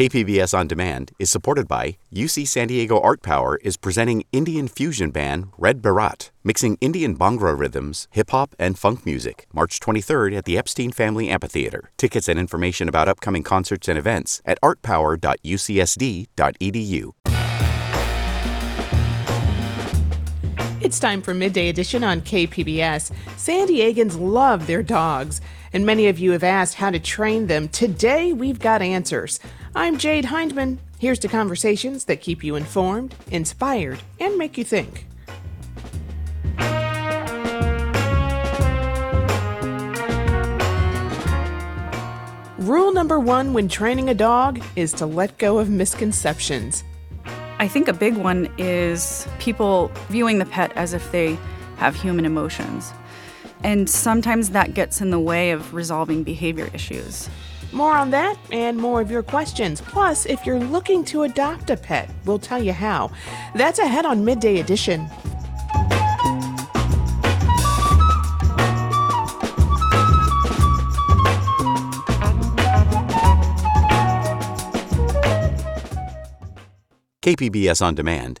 KPBS On Demand is supported by UC San Diego Art Power is presenting Indian fusion band Red Baraat, mixing Indian Bhangra rhythms, hip hop, and funk music. March 23rd at the Epstein Family Amphitheater. Tickets and information about upcoming concerts and events at artpower.ucsd.edu. It's time for Midday Edition on KPBS. San Diegans love their dogs, and many of you have asked how to train them. Today, we've got answers. I'm Jade Hindman. Here's to conversations that keep you informed, inspired, and make you think. Rule number one when training a dog is to let go of misconceptions. I think a big one is people viewing the pet as if they have human emotions. And sometimes that gets in the way of resolving behavior issues. More on that and more of your questions. Plus, if you're looking to adopt a pet, we'll tell you how. That's ahead on Midday Edition. KPBS On Demand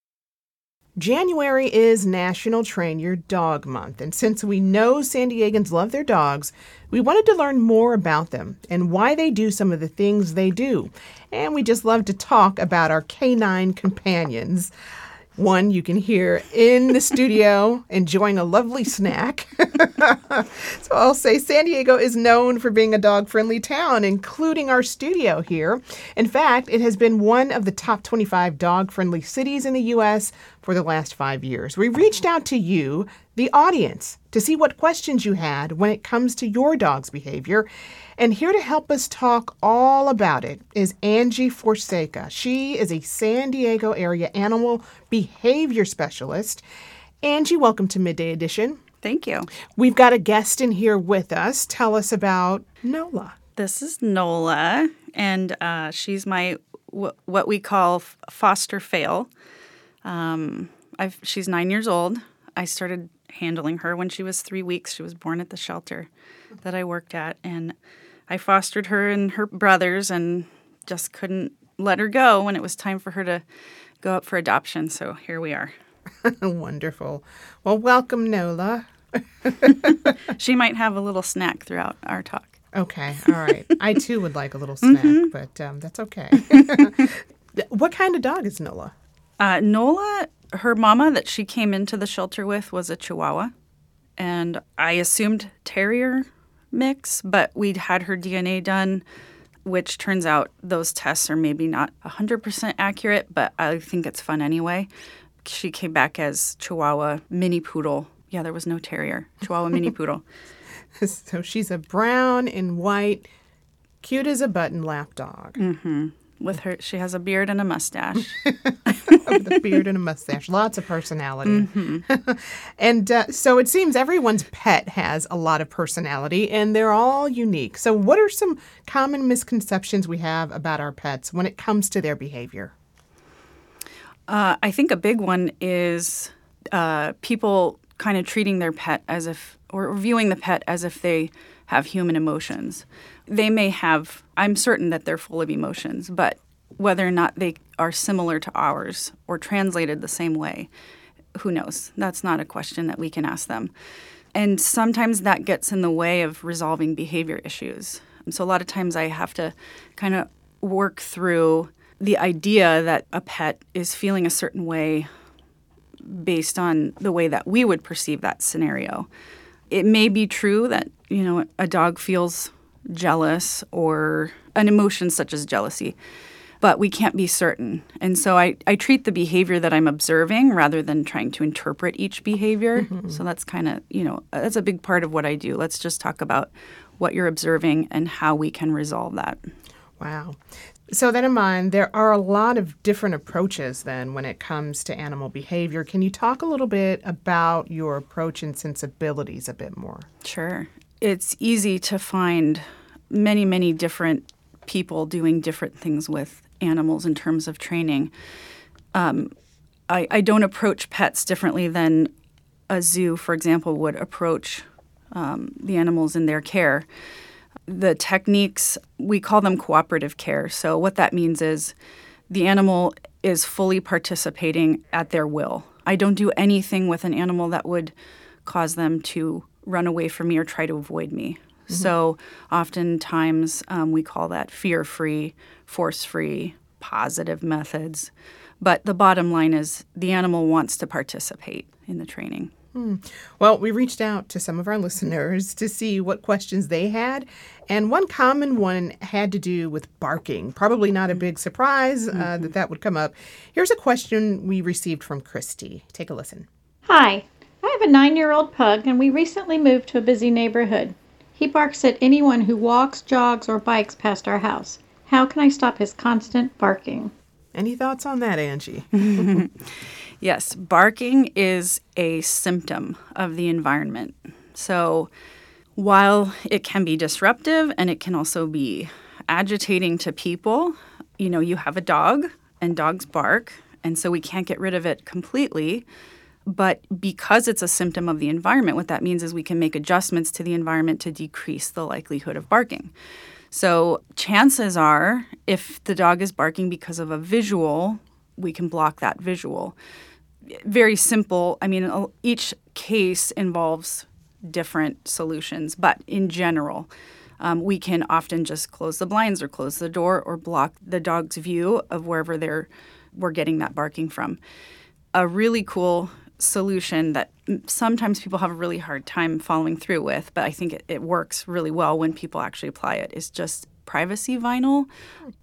January is National Train Your Dog Month, and since we know San Diegans love their dogs, we wanted to learn more about them and why they do some of the things they do. And we just love to talk about our canine companions. One you can hear in the studio enjoying a lovely snack. so I'll say San Diego is known for being a dog friendly town, including our studio here. In fact, it has been one of the top 25 dog friendly cities in the U.S. for the last five years. We reached out to you, the audience, to see what questions you had when it comes to your dog's behavior. And here to help us talk all about it is Angie Fonseca. She is a San Diego area animal behavior specialist. Angie, welcome to Midday Edition. Thank you. We've got a guest in here with us. Tell us about Nola. This is Nola, and uh, she's my w- what we call foster fail. Um, I've, she's nine years old. I started handling her when she was three weeks. She was born at the shelter that I worked at, and I fostered her and her brothers, and just couldn't let her go when it was time for her to go up for adoption. So here we are. Wonderful. Well, welcome, Nola. she might have a little snack throughout our talk. Okay, all right. I too would like a little snack, mm-hmm. but um, that's okay. what kind of dog is Nola? Uh, Nola, her mama that she came into the shelter with was a Chihuahua, and I assumed terrier mix, but we'd had her DNA done, which turns out those tests are maybe not 100% accurate, but I think it's fun anyway. She came back as Chihuahua mini poodle. Yeah, there was no terrier. Chihuahua mini poodle. So she's a brown and white, cute as a button lap dog. Mm-hmm. With her, she has a beard and a mustache. With a beard and a mustache, lots of personality. Mm-hmm. and uh, so it seems everyone's pet has a lot of personality, and they're all unique. So, what are some common misconceptions we have about our pets when it comes to their behavior? Uh, I think a big one is uh, people kind of treating their pet as if, or viewing the pet as if they have human emotions. They may have, I'm certain that they're full of emotions, but whether or not they are similar to ours or translated the same way, who knows? That's not a question that we can ask them. And sometimes that gets in the way of resolving behavior issues. So a lot of times I have to kind of work through the idea that a pet is feeling a certain way based on the way that we would perceive that scenario. It may be true that, you know, a dog feels jealous or an emotion such as jealousy, but we can't be certain. And so I, I treat the behavior that I'm observing rather than trying to interpret each behavior. Mm-hmm. So that's kind of, you know, that's a big part of what I do. Let's just talk about what you're observing and how we can resolve that. Wow. So, that in mind, there are a lot of different approaches then when it comes to animal behavior. Can you talk a little bit about your approach and sensibilities a bit more? Sure. It's easy to find many, many different people doing different things with animals in terms of training. Um, I, I don't approach pets differently than a zoo, for example, would approach um, the animals in their care. The techniques, we call them cooperative care. So, what that means is the animal is fully participating at their will. I don't do anything with an animal that would cause them to run away from me or try to avoid me. Mm-hmm. So, oftentimes um, we call that fear free, force free, positive methods. But the bottom line is the animal wants to participate in the training. Hmm. Well, we reached out to some of our listeners to see what questions they had, and one common one had to do with barking. Probably not a big surprise uh, mm-hmm. that that would come up. Here's a question we received from Christy. Take a listen. Hi, I have a nine year old pug, and we recently moved to a busy neighborhood. He barks at anyone who walks, jogs, or bikes past our house. How can I stop his constant barking? Any thoughts on that, Angie? yes, barking is a symptom of the environment. So while it can be disruptive and it can also be agitating to people, you know, you have a dog and dogs bark, and so we can't get rid of it completely. But because it's a symptom of the environment, what that means is we can make adjustments to the environment to decrease the likelihood of barking. So, chances are, if the dog is barking because of a visual, we can block that visual. Very simple. I mean, each case involves different solutions, but in general, um, we can often just close the blinds or close the door or block the dog's view of wherever they're we're getting that barking from. A really cool solution that sometimes people have a really hard time following through with, but I think it, it works really well when people actually apply it, is just privacy vinyl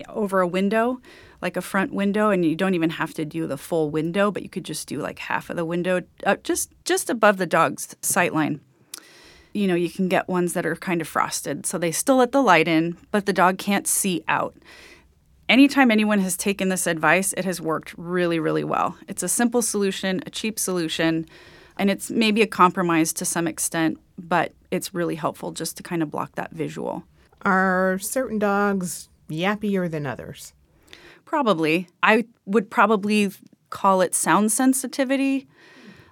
over a window, like a front window, and you don't even have to do the full window, but you could just do like half of the window, uh, just just above the dog's sight line. You know, you can get ones that are kind of frosted, so they still let the light in, but the dog can't see out anytime anyone has taken this advice, it has worked really, really well. It's a simple solution, a cheap solution, and it's maybe a compromise to some extent, but it's really helpful just to kind of block that visual. Are certain dogs yappier than others? Probably. I would probably call it sound sensitivity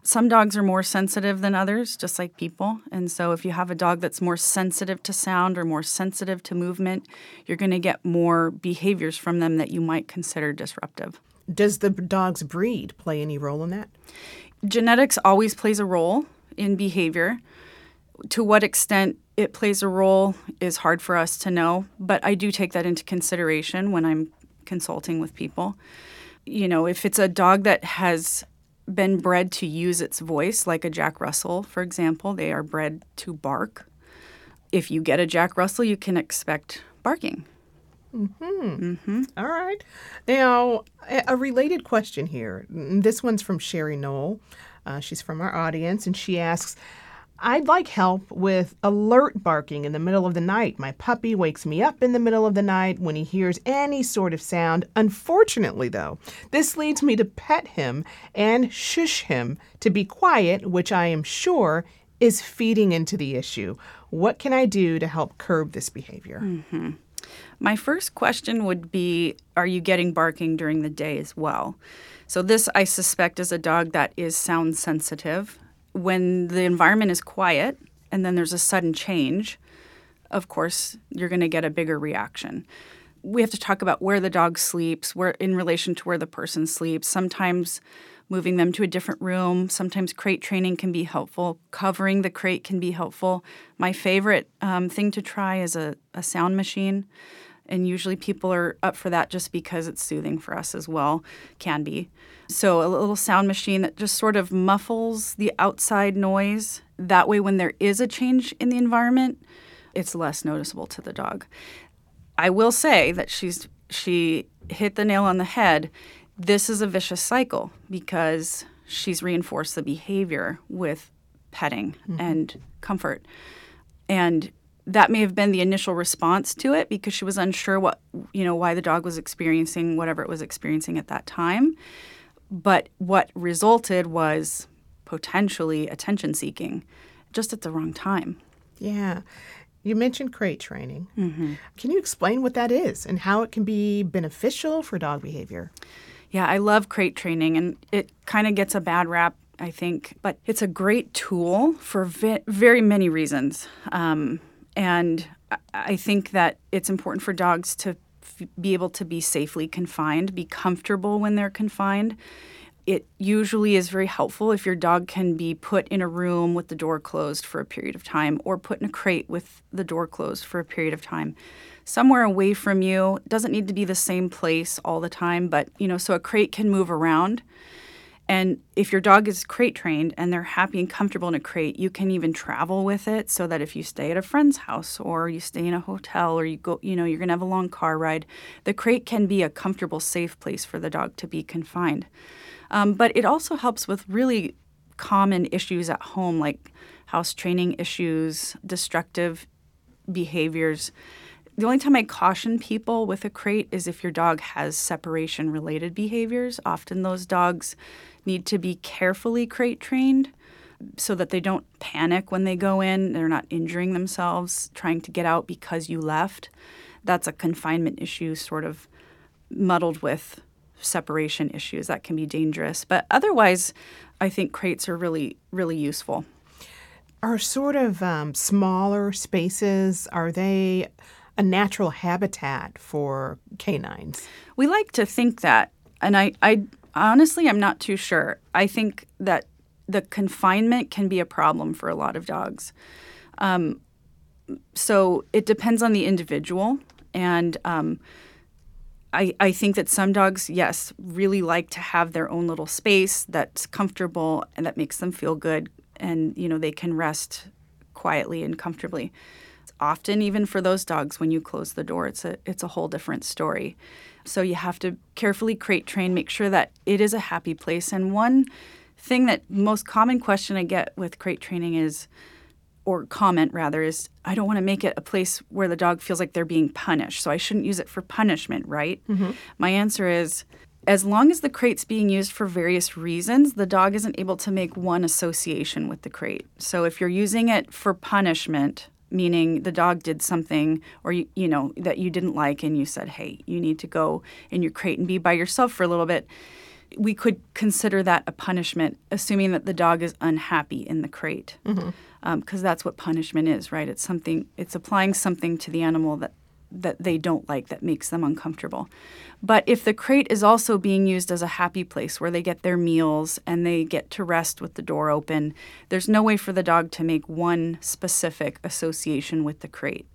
some dogs are more sensitive than others, just like people. And so, if you have a dog that's more sensitive to sound or more sensitive to movement, you're going to get more behaviors from them that you might consider disruptive. Does the dog's breed play any role in that? Genetics always plays a role in behavior. To what extent it plays a role is hard for us to know, but I do take that into consideration when I'm consulting with people. You know, if it's a dog that has been bred to use its voice, like a Jack Russell, for example. They are bred to bark. If you get a Jack Russell, you can expect barking. Hmm. Mm-hmm. All right. Now, a related question here. This one's from Sherry Knoll. Uh, she's from our audience, and she asks I'd like help with alert barking in the middle of the night. My puppy wakes me up in the middle of the night when he hears any sort of sound. Unfortunately, though, this leads me to pet him and shush him to be quiet, which I am sure is feeding into the issue. What can I do to help curb this behavior? Mm-hmm. My first question would be Are you getting barking during the day as well? So, this I suspect is a dog that is sound sensitive when the environment is quiet and then there's a sudden change, of course, you're going to get a bigger reaction. We have to talk about where the dog sleeps, where in relation to where the person sleeps. Sometimes moving them to a different room. Sometimes crate training can be helpful. Covering the crate can be helpful. My favorite um, thing to try is a, a sound machine. And usually people are up for that just because it's soothing for us as well, can be. So, a little sound machine that just sort of muffles the outside noise. That way, when there is a change in the environment, it's less noticeable to the dog. I will say that she's she hit the nail on the head. This is a vicious cycle because she's reinforced the behavior with petting mm-hmm. and comfort. And that may have been the initial response to it because she was unsure what you know why the dog was experiencing whatever it was experiencing at that time but what resulted was potentially attention seeking just at the wrong time. Yeah. You mentioned crate training. Mm-hmm. Can you explain what that is and how it can be beneficial for dog behavior? Yeah, I love crate training, and it kind of gets a bad rap, I think, but it's a great tool for ve- very many reasons. Um, and I think that it's important for dogs to f- be able to be safely confined, be comfortable when they're confined. It usually is very helpful if your dog can be put in a room with the door closed for a period of time or put in a crate with the door closed for a period of time. Somewhere away from you doesn't need to be the same place all the time but you know so a crate can move around and if your dog is crate trained and they're happy and comfortable in a crate you can even travel with it so that if you stay at a friend's house or you stay in a hotel or you go you know you're going to have a long car ride the crate can be a comfortable safe place for the dog to be confined um, but it also helps with really common issues at home, like house training issues, destructive behaviors. The only time I caution people with a crate is if your dog has separation related behaviors. Often those dogs need to be carefully crate trained so that they don't panic when they go in. They're not injuring themselves trying to get out because you left. That's a confinement issue, sort of muddled with separation issues that can be dangerous. But otherwise, I think crates are really, really useful. Are sort of um, smaller spaces, are they a natural habitat for canines? We like to think that. And I, I honestly, I'm not too sure. I think that the confinement can be a problem for a lot of dogs. Um, so it depends on the individual. And um, I, I think that some dogs, yes, really like to have their own little space that's comfortable and that makes them feel good and, you know, they can rest quietly and comfortably. Often, even for those dogs, when you close the door, it's a it's a whole different story. So you have to carefully crate train, make sure that it is a happy place. And one thing that most common question I get with crate training is, or comment rather is I don't want to make it a place where the dog feels like they're being punished. So I shouldn't use it for punishment, right? Mm-hmm. My answer is as long as the crate's being used for various reasons, the dog isn't able to make one association with the crate. So if you're using it for punishment, meaning the dog did something or you, you know that you didn't like and you said, "Hey, you need to go in your crate and be by yourself for a little bit." We could consider that a punishment, assuming that the dog is unhappy in the crate. Mm-hmm because um, that's what punishment is, right? It's something. It's applying something to the animal that that they don't like that makes them uncomfortable. But if the crate is also being used as a happy place where they get their meals and they get to rest with the door open, there's no way for the dog to make one specific association with the crate.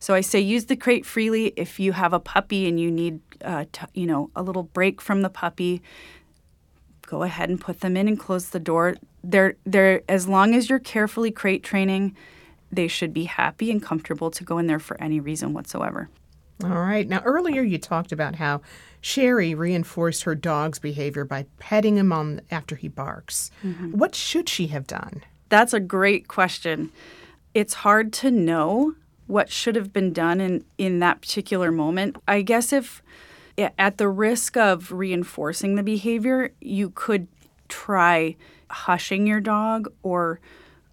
So I say use the crate freely if you have a puppy and you need, uh, t- you know, a little break from the puppy go ahead and put them in and close the door. They're, they're, as long as you're carefully crate training, they should be happy and comfortable to go in there for any reason whatsoever. All right. Now, earlier you talked about how Sherry reinforced her dog's behavior by petting him on after he barks. Mm-hmm. What should she have done? That's a great question. It's hard to know what should have been done in, in that particular moment. I guess if at the risk of reinforcing the behavior, you could try hushing your dog or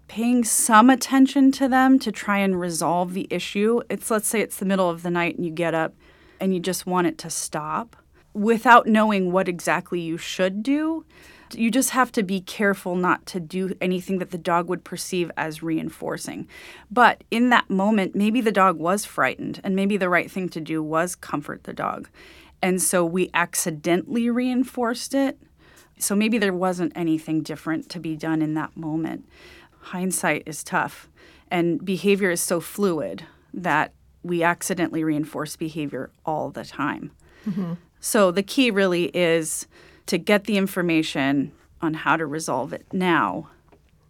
paying some attention to them to try and resolve the issue. It's let's say it's the middle of the night and you get up and you just want it to stop without knowing what exactly you should do. You just have to be careful not to do anything that the dog would perceive as reinforcing. But in that moment, maybe the dog was frightened, and maybe the right thing to do was comfort the dog. And so we accidentally reinforced it. So maybe there wasn't anything different to be done in that moment. Hindsight is tough, and behavior is so fluid that we accidentally reinforce behavior all the time. Mm-hmm. So the key really is to get the information on how to resolve it now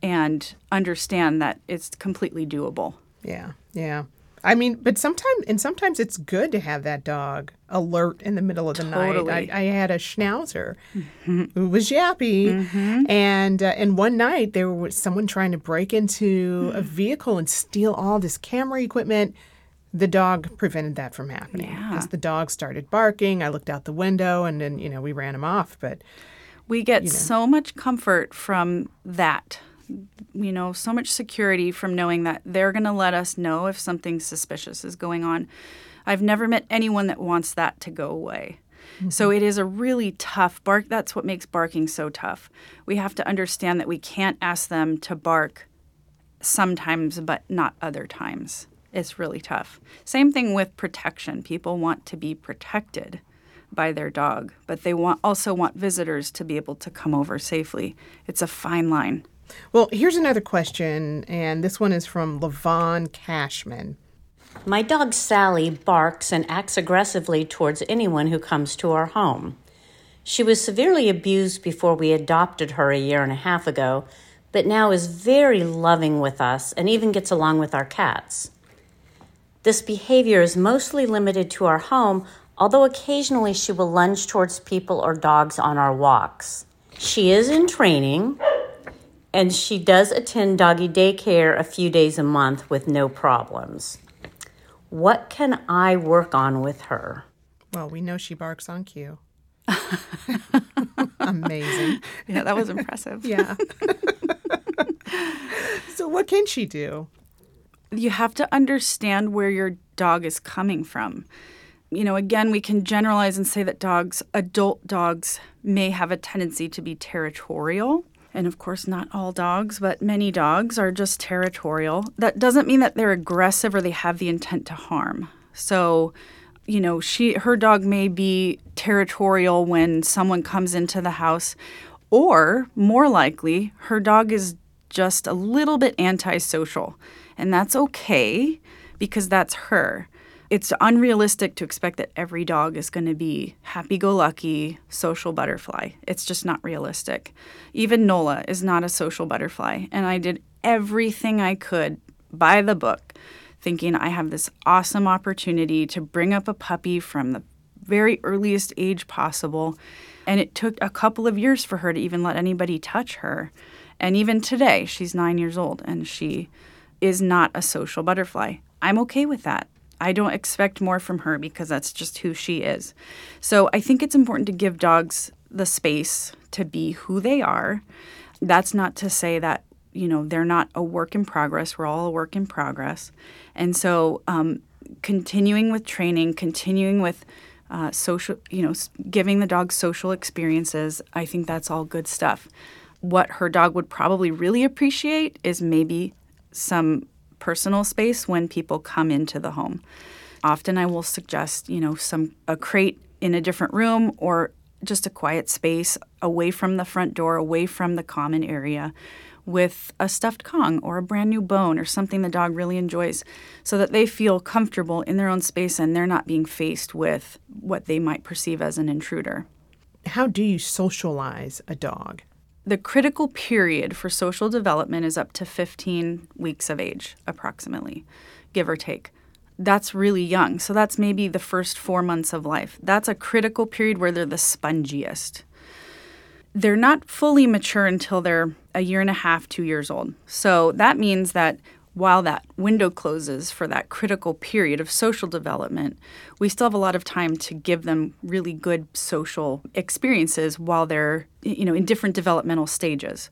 and understand that it's completely doable. Yeah, yeah. I mean, but sometimes and sometimes it's good to have that dog alert in the middle of the totally. night. I, I, had a schnauzer mm-hmm. who was yappy, mm-hmm. and uh, and one night there was someone trying to break into mm. a vehicle and steal all this camera equipment. The dog prevented that from happening because yeah. the dog started barking. I looked out the window and then you know we ran him off. But we get you know. so much comfort from that you know, so much security from knowing that they're going to let us know if something suspicious is going on. I've never met anyone that wants that to go away. Mm-hmm. So it is a really tough bark. That's what makes barking so tough. We have to understand that we can't ask them to bark sometimes, but not other times. It's really tough. Same thing with protection. People want to be protected by their dog, but they want also want visitors to be able to come over safely. It's a fine line. Well, here's another question, and this one is from Levon Cashman. My dog Sally barks and acts aggressively towards anyone who comes to our home. She was severely abused before we adopted her a year and a half ago, but now is very loving with us and even gets along with our cats. This behavior is mostly limited to our home, although occasionally she will lunge towards people or dogs on our walks. She is in training, and she does attend doggy daycare a few days a month with no problems. What can I work on with her? Well, we know she barks on cue. Amazing. Yeah, that was impressive. yeah. so, what can she do? You have to understand where your dog is coming from. You know, again, we can generalize and say that dogs, adult dogs, may have a tendency to be territorial and of course, not all dogs, but many dogs are just territorial. That doesn't mean that they're aggressive or they have the intent to harm. So, you know, she her dog may be territorial when someone comes into the house, or more likely, her dog is just a little bit antisocial. And that's okay because that's her it's unrealistic to expect that every dog is going to be happy go lucky, social butterfly. It's just not realistic. Even Nola is not a social butterfly. And I did everything I could by the book, thinking I have this awesome opportunity to bring up a puppy from the very earliest age possible. And it took a couple of years for her to even let anybody touch her. And even today, she's nine years old and she is not a social butterfly. I'm okay with that. I don't expect more from her because that's just who she is. So I think it's important to give dogs the space to be who they are. That's not to say that, you know, they're not a work in progress. We're all a work in progress. And so um, continuing with training, continuing with uh, social, you know, giving the dog social experiences, I think that's all good stuff. What her dog would probably really appreciate is maybe some personal space when people come into the home. Often I will suggest, you know, some a crate in a different room or just a quiet space away from the front door, away from the common area with a stuffed Kong or a brand new bone or something the dog really enjoys so that they feel comfortable in their own space and they're not being faced with what they might perceive as an intruder. How do you socialize a dog? The critical period for social development is up to 15 weeks of age, approximately, give or take. That's really young. So that's maybe the first four months of life. That's a critical period where they're the spongiest. They're not fully mature until they're a year and a half, two years old. So that means that while that window closes for that critical period of social development, we still have a lot of time to give them really good social experiences while they're, you know, in different developmental stages.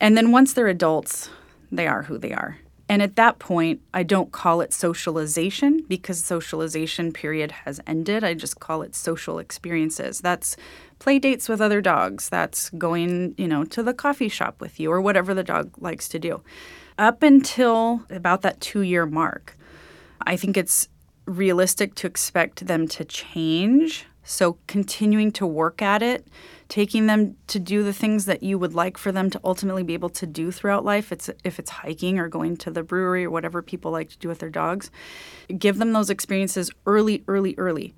And then once they're adults, they are who they are. And at that point, I don't call it socialization because socialization period has ended. I just call it social experiences. That's play dates with other dogs. That's going, you know, to the coffee shop with you or whatever the dog likes to do up until about that two year mark, I think it's realistic to expect them to change. So, continuing to work at it, taking them to do the things that you would like for them to ultimately be able to do throughout life. It's if it's hiking or going to the brewery or whatever people like to do with their dogs. Give them those experiences early, early, early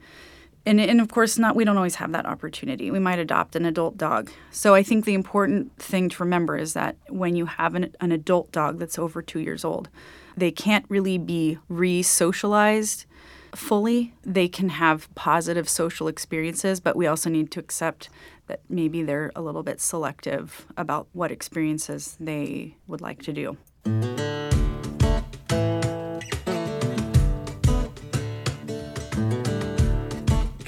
and, and of course not we don't always have that opportunity. We might adopt an adult dog. So i think the important thing to remember is that when you have an, an adult dog that's over two years old they can't really be re-socialized fully. They can have positive social experiences but we also need to accept that maybe they're a little bit selective about what experiences they would like to do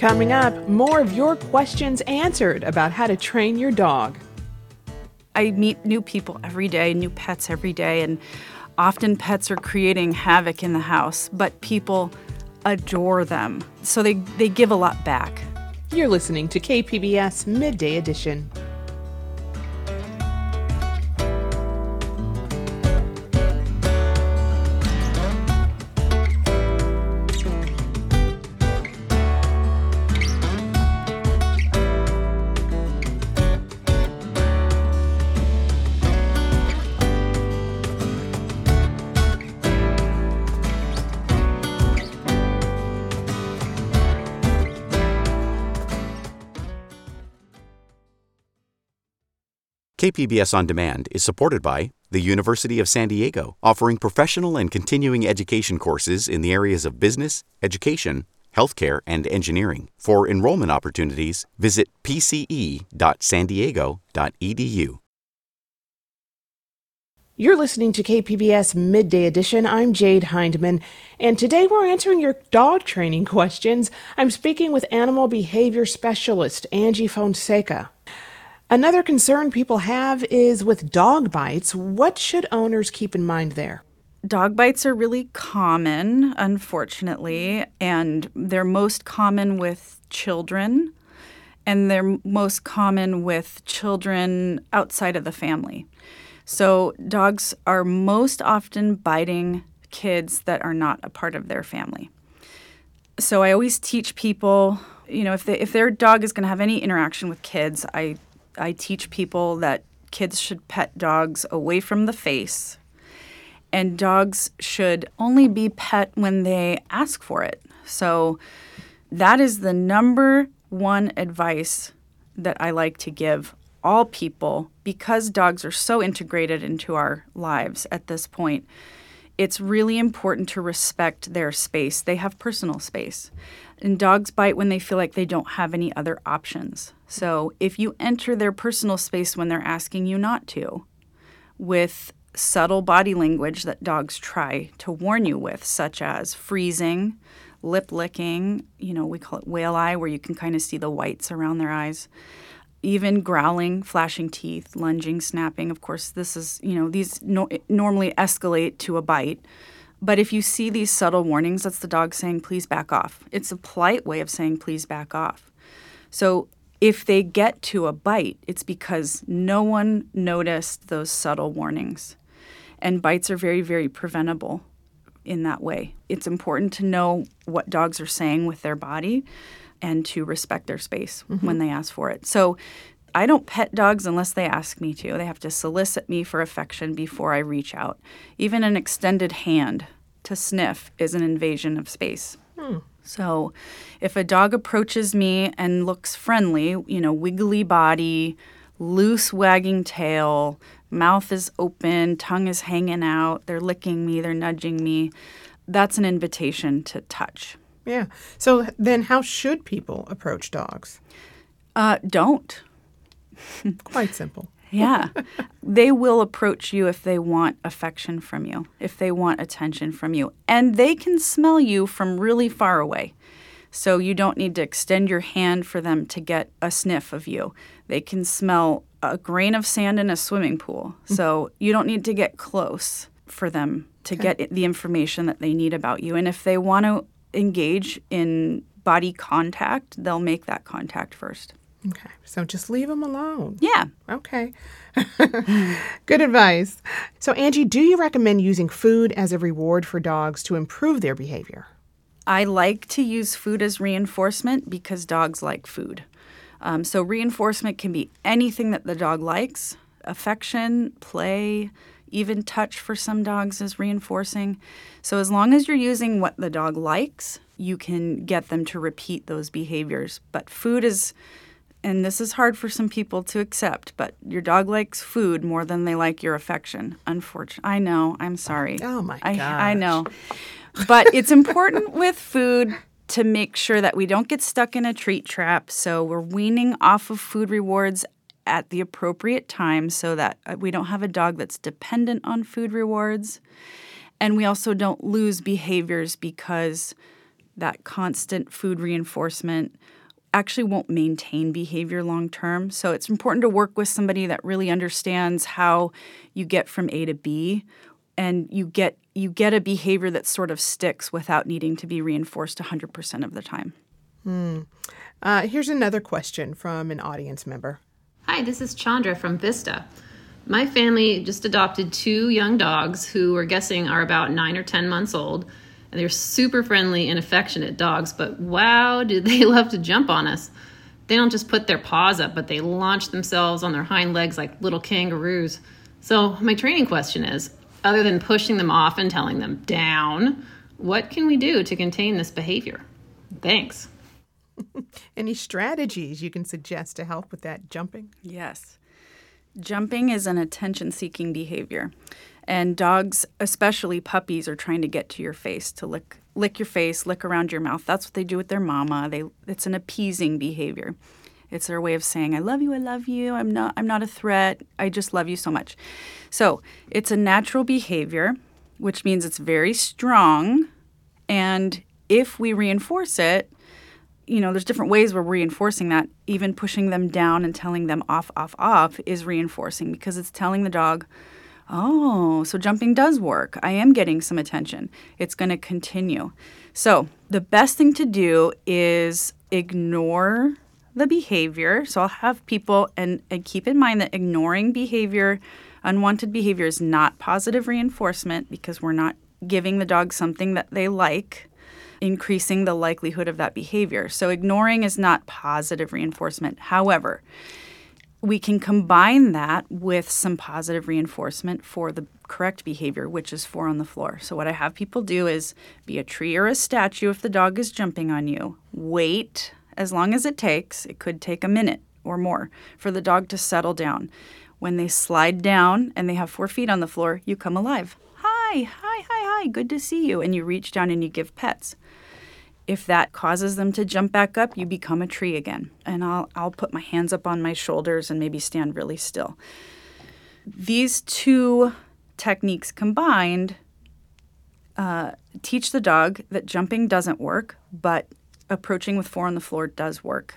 Coming up, more of your questions answered about how to train your dog. I meet new people every day, new pets every day, and often pets are creating havoc in the house, but people adore them. So they, they give a lot back. You're listening to KPBS Midday Edition. KPBS On Demand is supported by the University of San Diego, offering professional and continuing education courses in the areas of business, education, healthcare, and engineering. For enrollment opportunities, visit pce.sandiego.edu. You're listening to KPBS Midday Edition. I'm Jade Hindman, and today we're answering your dog training questions. I'm speaking with animal behavior specialist Angie Fonseca. Another concern people have is with dog bites. What should owners keep in mind there? Dog bites are really common, unfortunately, and they're most common with children, and they're most common with children outside of the family. So, dogs are most often biting kids that are not a part of their family. So, I always teach people, you know, if, they, if their dog is going to have any interaction with kids, I I teach people that kids should pet dogs away from the face, and dogs should only be pet when they ask for it. So that is the number one advice that I like to give all people because dogs are so integrated into our lives at this point. It's really important to respect their space. They have personal space. And dogs bite when they feel like they don't have any other options. So if you enter their personal space when they're asking you not to, with subtle body language that dogs try to warn you with, such as freezing, lip licking, you know, we call it whale eye, where you can kind of see the whites around their eyes, even growling, flashing teeth, lunging, snapping. Of course, this is, you know, these no- normally escalate to a bite. But if you see these subtle warnings, that's the dog saying, please back off. It's a polite way of saying, please back off. So if they get to a bite, it's because no one noticed those subtle warnings. And bites are very, very preventable in that way. It's important to know what dogs are saying with their body and to respect their space mm-hmm. when they ask for it. So I don't pet dogs unless they ask me to. They have to solicit me for affection before I reach out. Even an extended hand to sniff is an invasion of space. Hmm. So, if a dog approaches me and looks friendly, you know, wiggly body, loose wagging tail, mouth is open, tongue is hanging out, they're licking me, they're nudging me, that's an invitation to touch. Yeah. So then, how should people approach dogs? Uh, don't. Quite simple. yeah. They will approach you if they want affection from you, if they want attention from you. And they can smell you from really far away. So you don't need to extend your hand for them to get a sniff of you. They can smell a grain of sand in a swimming pool. So you don't need to get close for them to okay. get the information that they need about you. And if they want to engage in body contact, they'll make that contact first. Okay. So just leave them alone. Yeah. Okay. Good advice. So, Angie, do you recommend using food as a reward for dogs to improve their behavior? I like to use food as reinforcement because dogs like food. Um, so, reinforcement can be anything that the dog likes affection, play, even touch for some dogs is reinforcing. So, as long as you're using what the dog likes, you can get them to repeat those behaviors. But food is and this is hard for some people to accept, but your dog likes food more than they like your affection. Unfortunately, I know. I'm sorry. Oh my god. I, I know. But it's important with food to make sure that we don't get stuck in a treat trap. So we're weaning off of food rewards at the appropriate time so that uh, we don't have a dog that's dependent on food rewards. And we also don't lose behaviors because that constant food reinforcement actually won't maintain behavior long term. So it's important to work with somebody that really understands how you get from A to B and you get you get a behavior that sort of sticks without needing to be reinforced 100% of the time. Uh, here's another question from an audience member. Hi, this is Chandra from Vista. My family just adopted two young dogs who we're guessing are about nine or 10 months old. And they're super friendly and affectionate dogs, but wow, do they love to jump on us. They don't just put their paws up, but they launch themselves on their hind legs like little kangaroos. So, my training question is other than pushing them off and telling them down, what can we do to contain this behavior? Thanks. Any strategies you can suggest to help with that jumping? Yes. Jumping is an attention seeking behavior. And dogs, especially puppies, are trying to get to your face to lick lick your face, lick around your mouth. That's what they do with their mama. They it's an appeasing behavior. It's their way of saying, I love you, I love you, I'm not I'm not a threat, I just love you so much. So it's a natural behavior, which means it's very strong. And if we reinforce it, you know, there's different ways we're reinforcing that. Even pushing them down and telling them off, off, off is reinforcing because it's telling the dog, oh, so jumping does work. I am getting some attention. It's going to continue. So the best thing to do is ignore the behavior. So I'll have people, and, and keep in mind that ignoring behavior, unwanted behavior, is not positive reinforcement because we're not giving the dog something that they like increasing the likelihood of that behavior. So ignoring is not positive reinforcement. However, we can combine that with some positive reinforcement for the correct behavior, which is four on the floor. So, what I have people do is be a tree or a statue if the dog is jumping on you. Wait as long as it takes. It could take a minute or more for the dog to settle down. When they slide down and they have four feet on the floor, you come alive. Hi, hi, hi, hi, good to see you. And you reach down and you give pets. If that causes them to jump back up, you become a tree again. And I'll, I'll put my hands up on my shoulders and maybe stand really still. These two techniques combined uh, teach the dog that jumping doesn't work, but approaching with four on the floor does work.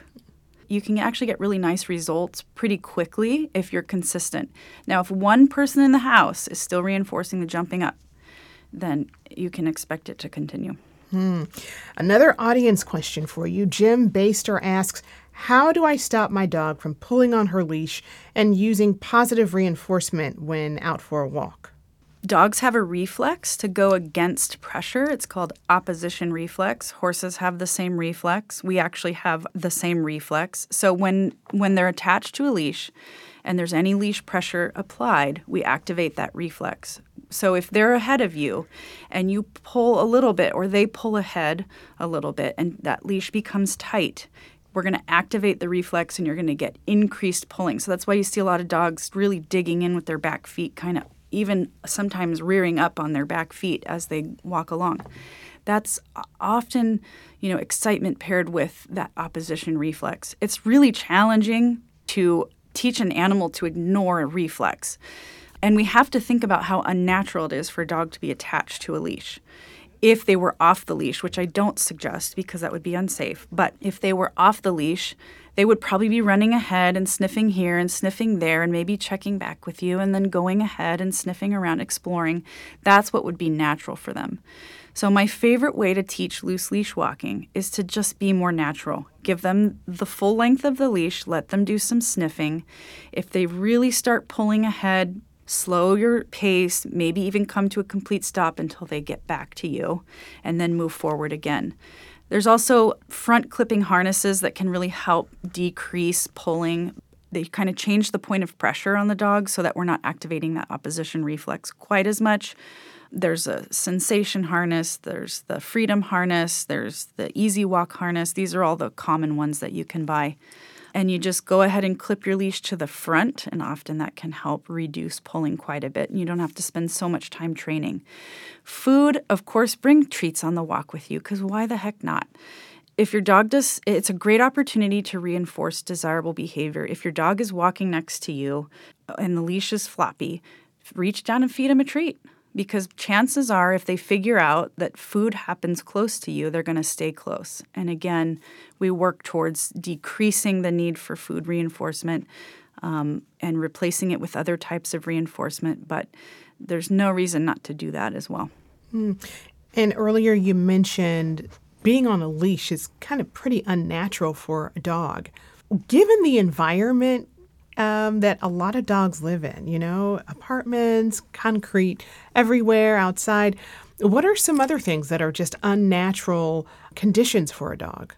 You can actually get really nice results pretty quickly if you're consistent. Now, if one person in the house is still reinforcing the jumping up, then you can expect it to continue. Hmm. Another audience question for you. Jim Baster asks, how do I stop my dog from pulling on her leash and using positive reinforcement when out for a walk? Dogs have a reflex to go against pressure. It's called opposition reflex. Horses have the same reflex. We actually have the same reflex. So when when they're attached to a leash and there's any leash pressure applied, we activate that reflex. So if they're ahead of you and you pull a little bit or they pull ahead a little bit and that leash becomes tight, we're going to activate the reflex and you're going to get increased pulling. So that's why you see a lot of dogs really digging in with their back feet, kind of even sometimes rearing up on their back feet as they walk along. That's often, you know, excitement paired with that opposition reflex. It's really challenging to teach an animal to ignore a reflex. And we have to think about how unnatural it is for a dog to be attached to a leash. If they were off the leash, which I don't suggest because that would be unsafe, but if they were off the leash, they would probably be running ahead and sniffing here and sniffing there and maybe checking back with you and then going ahead and sniffing around, exploring. That's what would be natural for them. So, my favorite way to teach loose leash walking is to just be more natural. Give them the full length of the leash, let them do some sniffing. If they really start pulling ahead, slow your pace, maybe even come to a complete stop until they get back to you, and then move forward again. There's also front clipping harnesses that can really help decrease pulling. They kind of change the point of pressure on the dog so that we're not activating that opposition reflex quite as much. There's a sensation harness, there's the freedom harness, there's the easy walk harness. These are all the common ones that you can buy and you just go ahead and clip your leash to the front, and often that can help reduce pulling quite a bit. And you don't have to spend so much time training. Food, of course, bring treats on the walk with you because why the heck not? If your dog does, it's a great opportunity to reinforce desirable behavior. If your dog is walking next to you and the leash is floppy, reach down and feed him a treat because chances are if they figure out that food happens close to you, they're going to stay close. And again, we work towards decreasing the need for food reinforcement um, and replacing it with other types of reinforcement, but there's no reason not to do that as well. Mm. And earlier you mentioned being on a leash is kind of pretty unnatural for a dog. Given the environment um, that a lot of dogs live in, you know, apartments, concrete everywhere outside, what are some other things that are just unnatural conditions for a dog?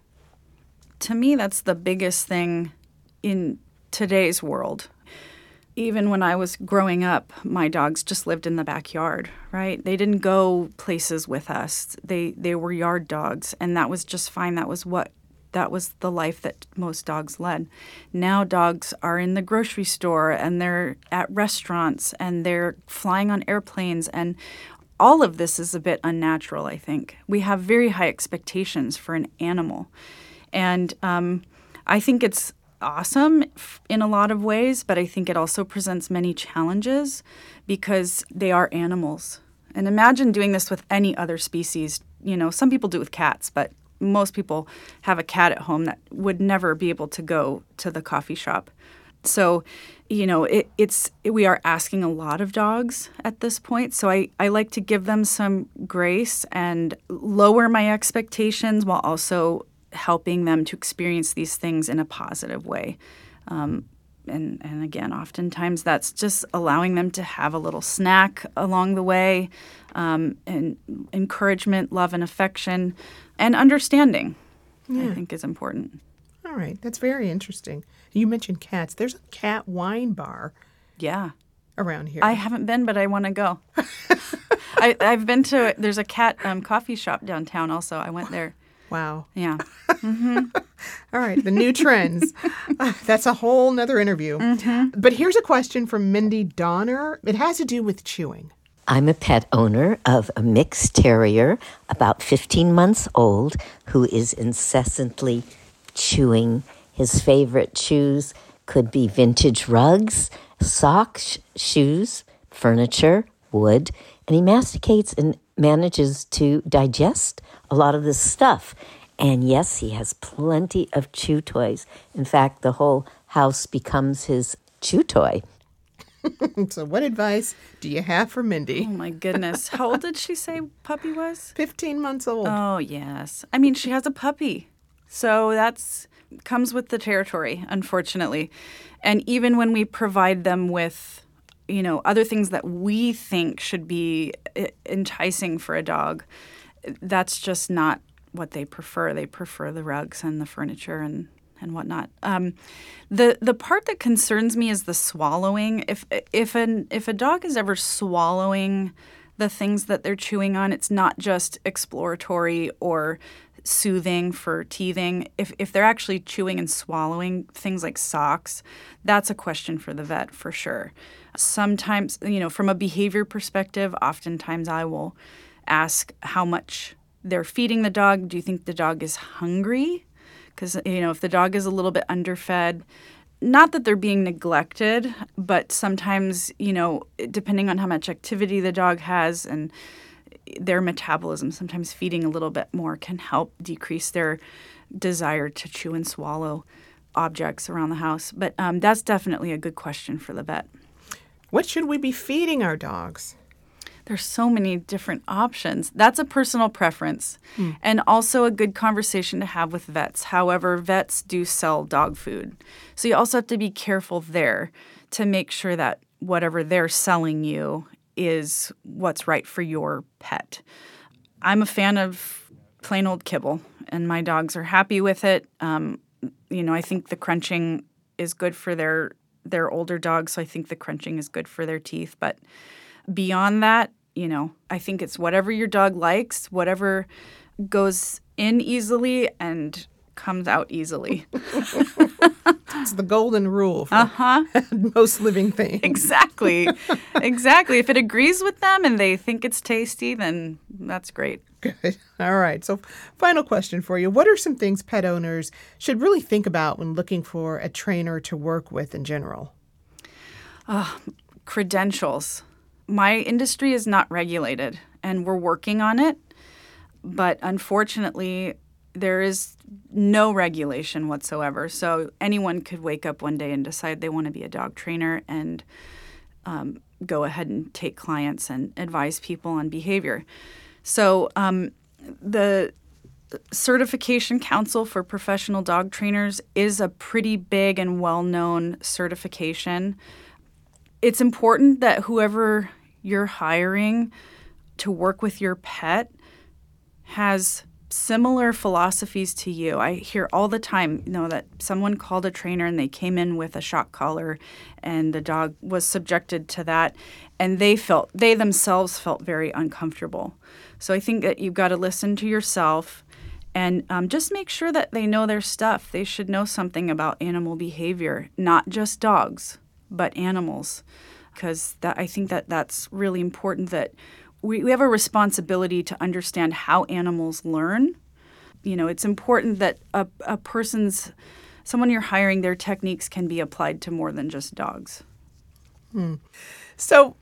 To me, that's the biggest thing in today's world even when I was growing up, my dogs just lived in the backyard, right? They didn't go places with us. They they were yard dogs and that was just fine. That was what that was the life that most dogs led. Now dogs are in the grocery store and they're at restaurants and they're flying on airplanes and all of this is a bit unnatural, I think. We have very high expectations for an animal. And um, I think it's awesome in a lot of ways, but I think it also presents many challenges because they are animals. And imagine doing this with any other species. You know, some people do it with cats, but most people have a cat at home that would never be able to go to the coffee shop. So, you know, it, it's we are asking a lot of dogs at this point. So I, I like to give them some grace and lower my expectations while also helping them to experience these things in a positive way. Um, and, and again, oftentimes that's just allowing them to have a little snack along the way, um, and encouragement, love, and affection, and understanding. Yeah. I think is important. All right, that's very interesting. You mentioned cats. There's a cat wine bar. Yeah. Around here. I haven't been, but I want to go. I, have been to. There's a cat um, coffee shop downtown. Also, I went there. Wow. Yeah. Mm-hmm. All right, the new trends. Uh, that's a whole nother interview. Mm-hmm. But here's a question from Mindy Donner. It has to do with chewing. I'm a pet owner of a mixed terrier, about 15 months old, who is incessantly chewing. His favorite chews could be vintage rugs, socks, shoes, furniture, wood, and he masticates and manages to digest a lot of this stuff. And yes, he has plenty of chew toys. In fact, the whole house becomes his chew toy. so, what advice do you have for Mindy? Oh my goodness. How old did she say puppy was? 15 months old. Oh, yes. I mean, she has a puppy. So, that's comes with the territory, unfortunately. And even when we provide them with, you know, other things that we think should be enticing for a dog, that's just not what they prefer. They prefer the rugs and the furniture and and whatnot. Um, the the part that concerns me is the swallowing. If if an if a dog is ever swallowing the things that they're chewing on, it's not just exploratory or soothing for teething. If if they're actually chewing and swallowing things like socks, that's a question for the vet for sure. Sometimes, you know, from a behavior perspective, oftentimes I will ask how much they're feeding the dog. Do you think the dog is hungry? Because, you know, if the dog is a little bit underfed, not that they're being neglected, but sometimes, you know, depending on how much activity the dog has and their metabolism, sometimes feeding a little bit more can help decrease their desire to chew and swallow objects around the house. But um, that's definitely a good question for the vet. What should we be feeding our dogs? there's so many different options. That's a personal preference mm. and also a good conversation to have with vets. However, vets do sell dog food. So you also have to be careful there to make sure that whatever they're selling you is what's right for your pet. I'm a fan of plain old kibble, and my dogs are happy with it. Um, you know, I think the crunching is good for their their older dogs, so I think the crunching is good for their teeth. But beyond that, you know, I think it's whatever your dog likes, whatever goes in easily and comes out easily. it's the golden rule for uh-huh. most living things. Exactly. exactly. If it agrees with them and they think it's tasty, then that's great. Good. All right. So, final question for you. What are some things pet owners should really think about when looking for a trainer to work with in general? Uh, credentials my industry is not regulated and we're working on it. But unfortunately, there is no regulation whatsoever. So anyone could wake up one day and decide they want to be a dog trainer and um, go ahead and take clients and advise people on behavior. So um, the Certification Council for Professional Dog Trainers is a pretty big and well known certification. It's important that whoever you're hiring to work with your pet has similar philosophies to you. I hear all the time, you know, that someone called a trainer and they came in with a shock collar and the dog was subjected to that and they felt they themselves felt very uncomfortable. So I think that you've got to listen to yourself and um, just make sure that they know their stuff. They should know something about animal behavior, not just dogs, but animals, because I think that that's really important. That we, we have a responsibility to understand how animals learn. You know, it's important that a, a person's someone you're hiring, their techniques can be applied to more than just dogs. Hmm. So,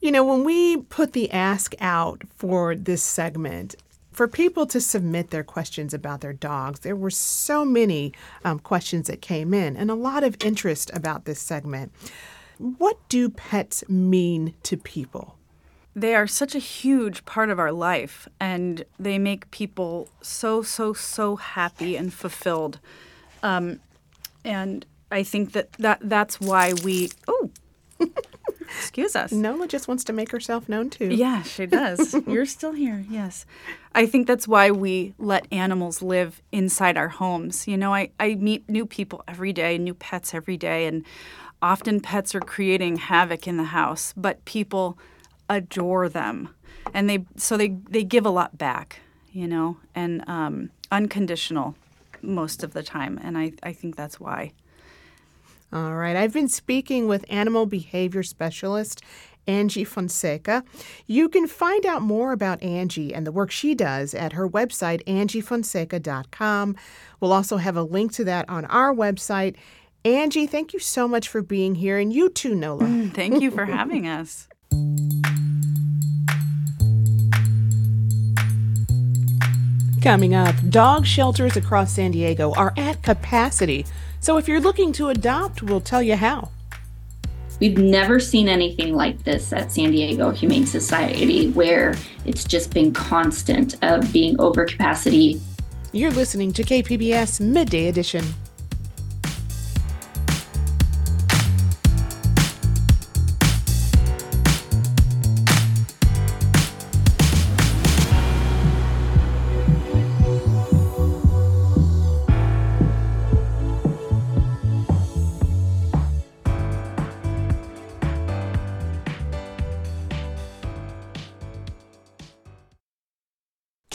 you know, when we put the ask out for this segment, for people to submit their questions about their dogs. There were so many um, questions that came in and a lot of interest about this segment. What do pets mean to people? They are such a huge part of our life and they make people so, so, so happy and fulfilled. Um, and I think that, that that's why we. Oh, Excuse us. Nola just wants to make herself known too. Yeah, she does. You're still here. Yes. I think that's why we let animals live inside our homes. You know, I, I meet new people every day, new pets every day, and often pets are creating havoc in the house, but people adore them. And they so they, they give a lot back, you know, and um, unconditional most of the time. And I, I think that's why. All right. I've been speaking with animal behavior specialist Angie Fonseca. You can find out more about Angie and the work she does at her website, angiefonseca.com. We'll also have a link to that on our website. Angie, thank you so much for being here, and you too, Nola. Mm, thank you for having us. Coming up, dog shelters across San Diego are at capacity. So if you're looking to adopt, we'll tell you how. We've never seen anything like this at San Diego Humane Society where it's just been constant of being over capacity. You're listening to KPBS Midday Edition.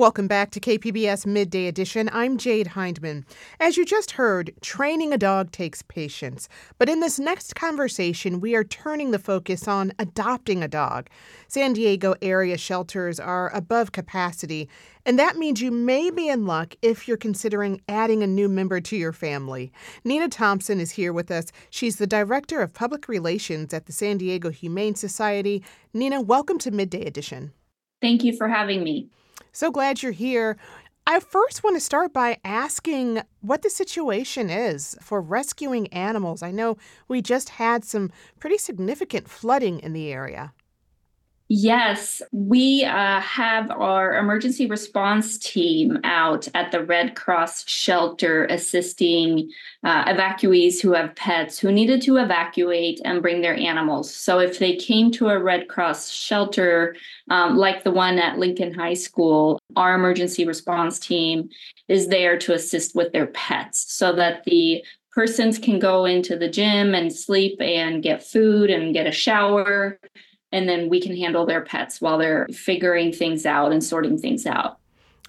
Welcome back to KPBS Midday Edition. I'm Jade Hindman. As you just heard, training a dog takes patience. But in this next conversation, we are turning the focus on adopting a dog. San Diego area shelters are above capacity, and that means you may be in luck if you're considering adding a new member to your family. Nina Thompson is here with us. She's the Director of Public Relations at the San Diego Humane Society. Nina, welcome to Midday Edition. Thank you for having me. So glad you're here. I first want to start by asking what the situation is for rescuing animals. I know we just had some pretty significant flooding in the area. Yes, we uh, have our emergency response team out at the Red Cross shelter assisting uh, evacuees who have pets who needed to evacuate and bring their animals. So, if they came to a Red Cross shelter um, like the one at Lincoln High School, our emergency response team is there to assist with their pets so that the persons can go into the gym and sleep and get food and get a shower and then we can handle their pets while they're figuring things out and sorting things out.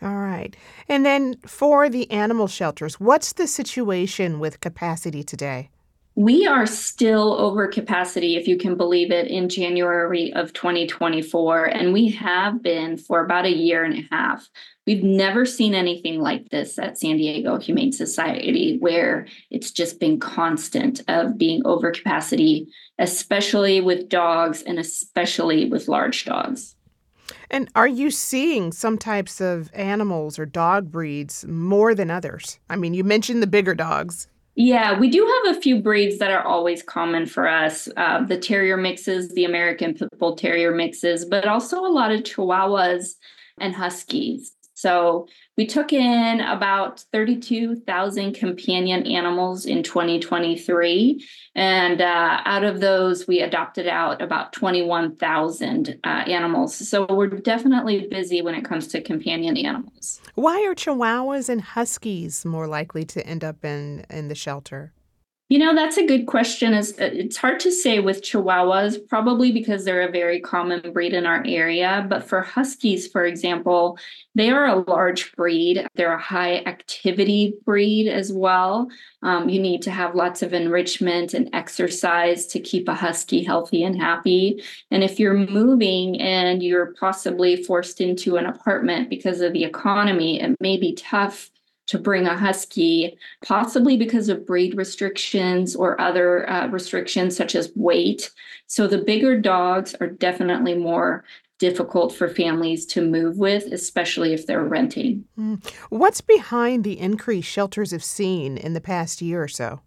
All right. And then for the animal shelters, what's the situation with capacity today? We are still over capacity, if you can believe it, in January of 2024. And we have been for about a year and a half. We've never seen anything like this at San Diego Humane Society, where it's just been constant of being over capacity, especially with dogs and especially with large dogs. And are you seeing some types of animals or dog breeds more than others? I mean, you mentioned the bigger dogs. Yeah, we do have a few breeds that are always common for us uh, the terrier mixes, the American Pit Bull Terrier mixes, but also a lot of Chihuahuas and Huskies. So we took in about 32,000 companion animals in 2023. And uh, out of those, we adopted out about 21,000 uh, animals. So we're definitely busy when it comes to companion animals. Why are Chihuahuas and Huskies more likely to end up in, in the shelter? You know, that's a good question. It's, it's hard to say with Chihuahuas, probably because they're a very common breed in our area. But for Huskies, for example, they are a large breed. They're a high activity breed as well. Um, you need to have lots of enrichment and exercise to keep a Husky healthy and happy. And if you're moving and you're possibly forced into an apartment because of the economy, it may be tough to bring a husky, possibly because of breed restrictions or other uh, restrictions such as weight. So the bigger dogs are definitely more difficult for families to move with, especially if they're renting. Mm. What's behind the increase shelters have seen in the past year or so?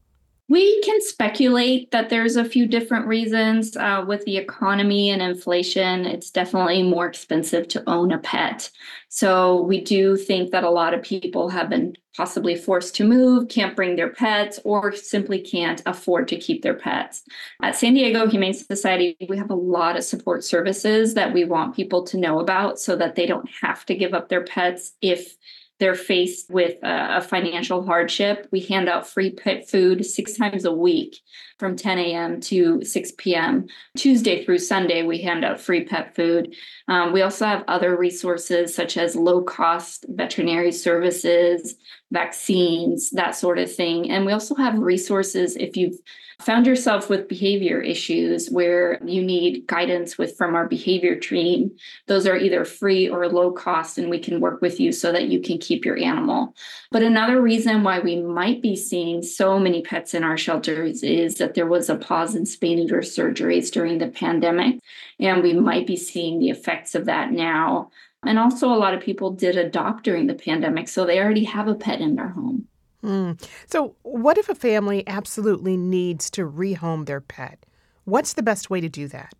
We can speculate that there's a few different reasons. Uh, with the economy and inflation, it's definitely more expensive to own a pet. So we do think that a lot of people have been possibly forced to move, can't bring their pets, or simply can't afford to keep their pets. At San Diego Humane Society, we have a lot of support services that we want people to know about so that they don't have to give up their pets if they're faced with a, financial hardship, we hand out free pet food six times a week from 10 a.m. to 6 p.m. Tuesday through Sunday, we hand out free pet food. Um, we also have other resources such as low cost veterinary services, vaccines, that sort of thing. And we also have resources if you've found yourself with behavior issues where you need guidance with from our behavior team. Those are either free or low cost and we can work with you so that you can keep your animal. But another reason why we might be seeing so many pets in our shelters is that there was a pause in spay neuter surgeries during the pandemic and we might be seeing the effects of that now and also a lot of people did adopt during the pandemic so they already have a pet in their home Mm. So, what if a family absolutely needs to rehome their pet? What's the best way to do that?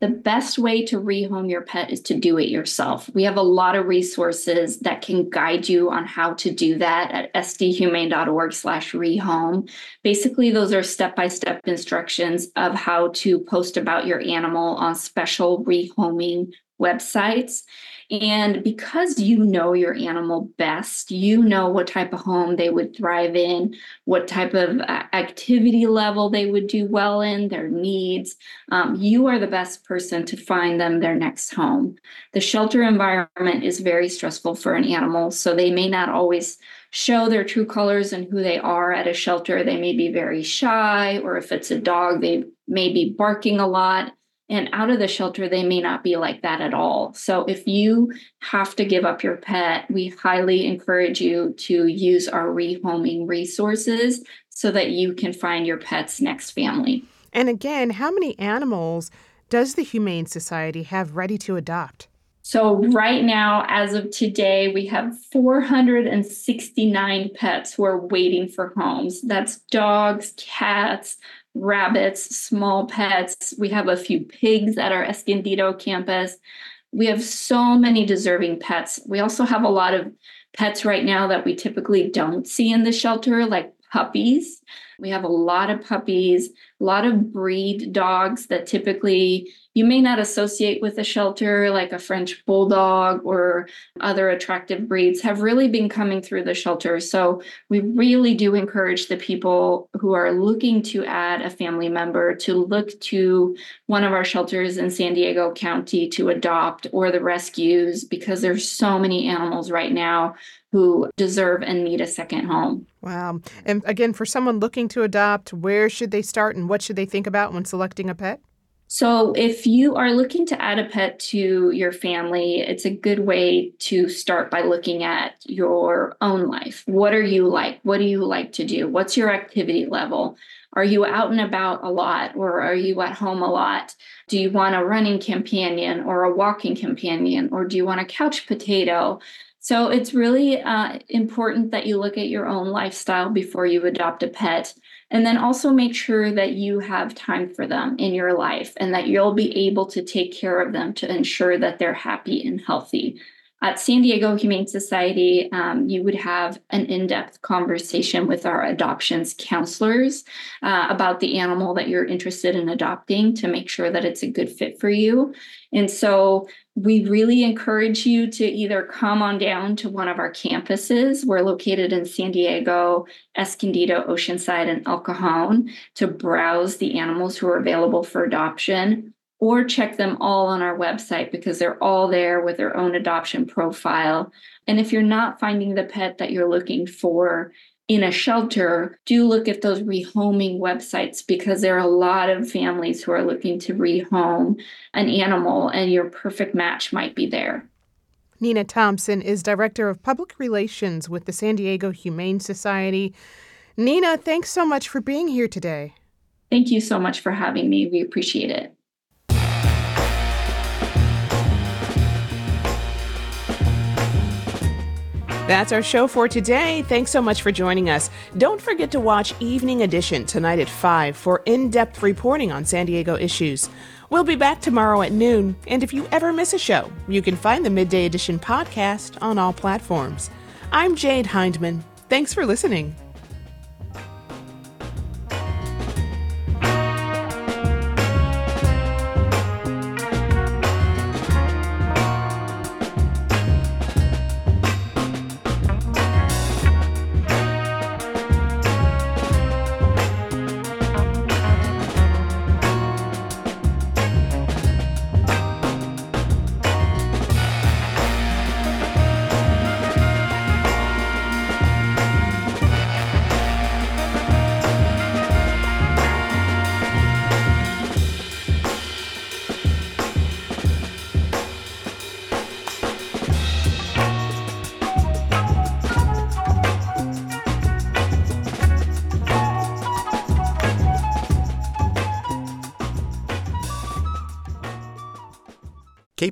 The best way to rehome your pet is to do it yourself. We have a lot of resources that can guide you on how to do that at sdhumane.org slash rehome. Basically, those are step-by-step instructions of how to post about your animal on special rehoming websites. And because you know your animal best, you know what type of home they would thrive in, what type of uh, activity level they would do well in, their needs. Um, you are the best person to find them their next home. The shelter environment is very stressful for an animal, so they may not always show their true colors and who they are at a shelter. They may be very shy, or if it's a dog, they may be barking a lot. And out of the shelter, they may not be like that at all. So, if you have to give up your pet, we highly encourage you to use our rehoming resources so that you can find your pet's next family. And again, how many animals does the Humane Society have ready to adopt? So, right now, as of today, we have 469 pets who are waiting for homes. That's dogs, cats, rabbits, small pets. We have a few pigs at our Escondido campus. We have so many deserving pets. We also have a lot of pets right now that we typically don't see in the shelter, like puppies. We have a lot of puppies, a lot of breed dogs that typically you may not associate with a shelter, like a French bulldog or other attractive breeds, have really been coming through the shelter. So we really do encourage the people who are looking to add a family member to look to one of our shelters in San Diego County to adopt or the rescues because there's so many animals right now who deserve and need a second home. Wow. And again, for someone looking to adopt, where should they start and what should they think about when selecting a pet? So, if you are looking to add a pet to your family, it's a good way to start by looking at your own life. What are you like? What do you like to do? What's your activity level? Are you out and about a lot or are you at home a lot? Do you want a running companion or a walking companion or do you want a couch potato? So it's really uh, important that you look at your own lifestyle before you adopt a pet. And then also make sure that you have time for them in your life and that you'll be able to take care of them to ensure that they're happy and healthy. At San Diego Humane Society, um, you would have an in depth conversation with our adoptions counselors uh, about the animal that you're interested in adopting to make sure that it's a good fit for you. And so we really encourage you to either come on down to one of our campuses. We're located in San Diego, Escondido, Oceanside, and El Cajon to browse the animals who are available for adoption or check them all on our website because they're all there with their own adoption profile. And if you're not finding the pet that you're looking for in a shelter, do look at those rehoming websites because there are a lot of families who are looking to rehome an animal, and your perfect match might be there. Nina Thompson is Director of Public Relations with the San Diego Humane Society. Nina, thanks so much for being here today. Thank you so much for having me. We appreciate it. That's our show for today. Thanks so much for joining us. Don't forget to watch Evening Edition tonight at 5 for in depth reporting on San Diego issues. We'll be back tomorrow at noon, and if you ever miss a show, you can find the Midday Edition podcast on all platforms. I'm Jade Hindman. Thanks for listening.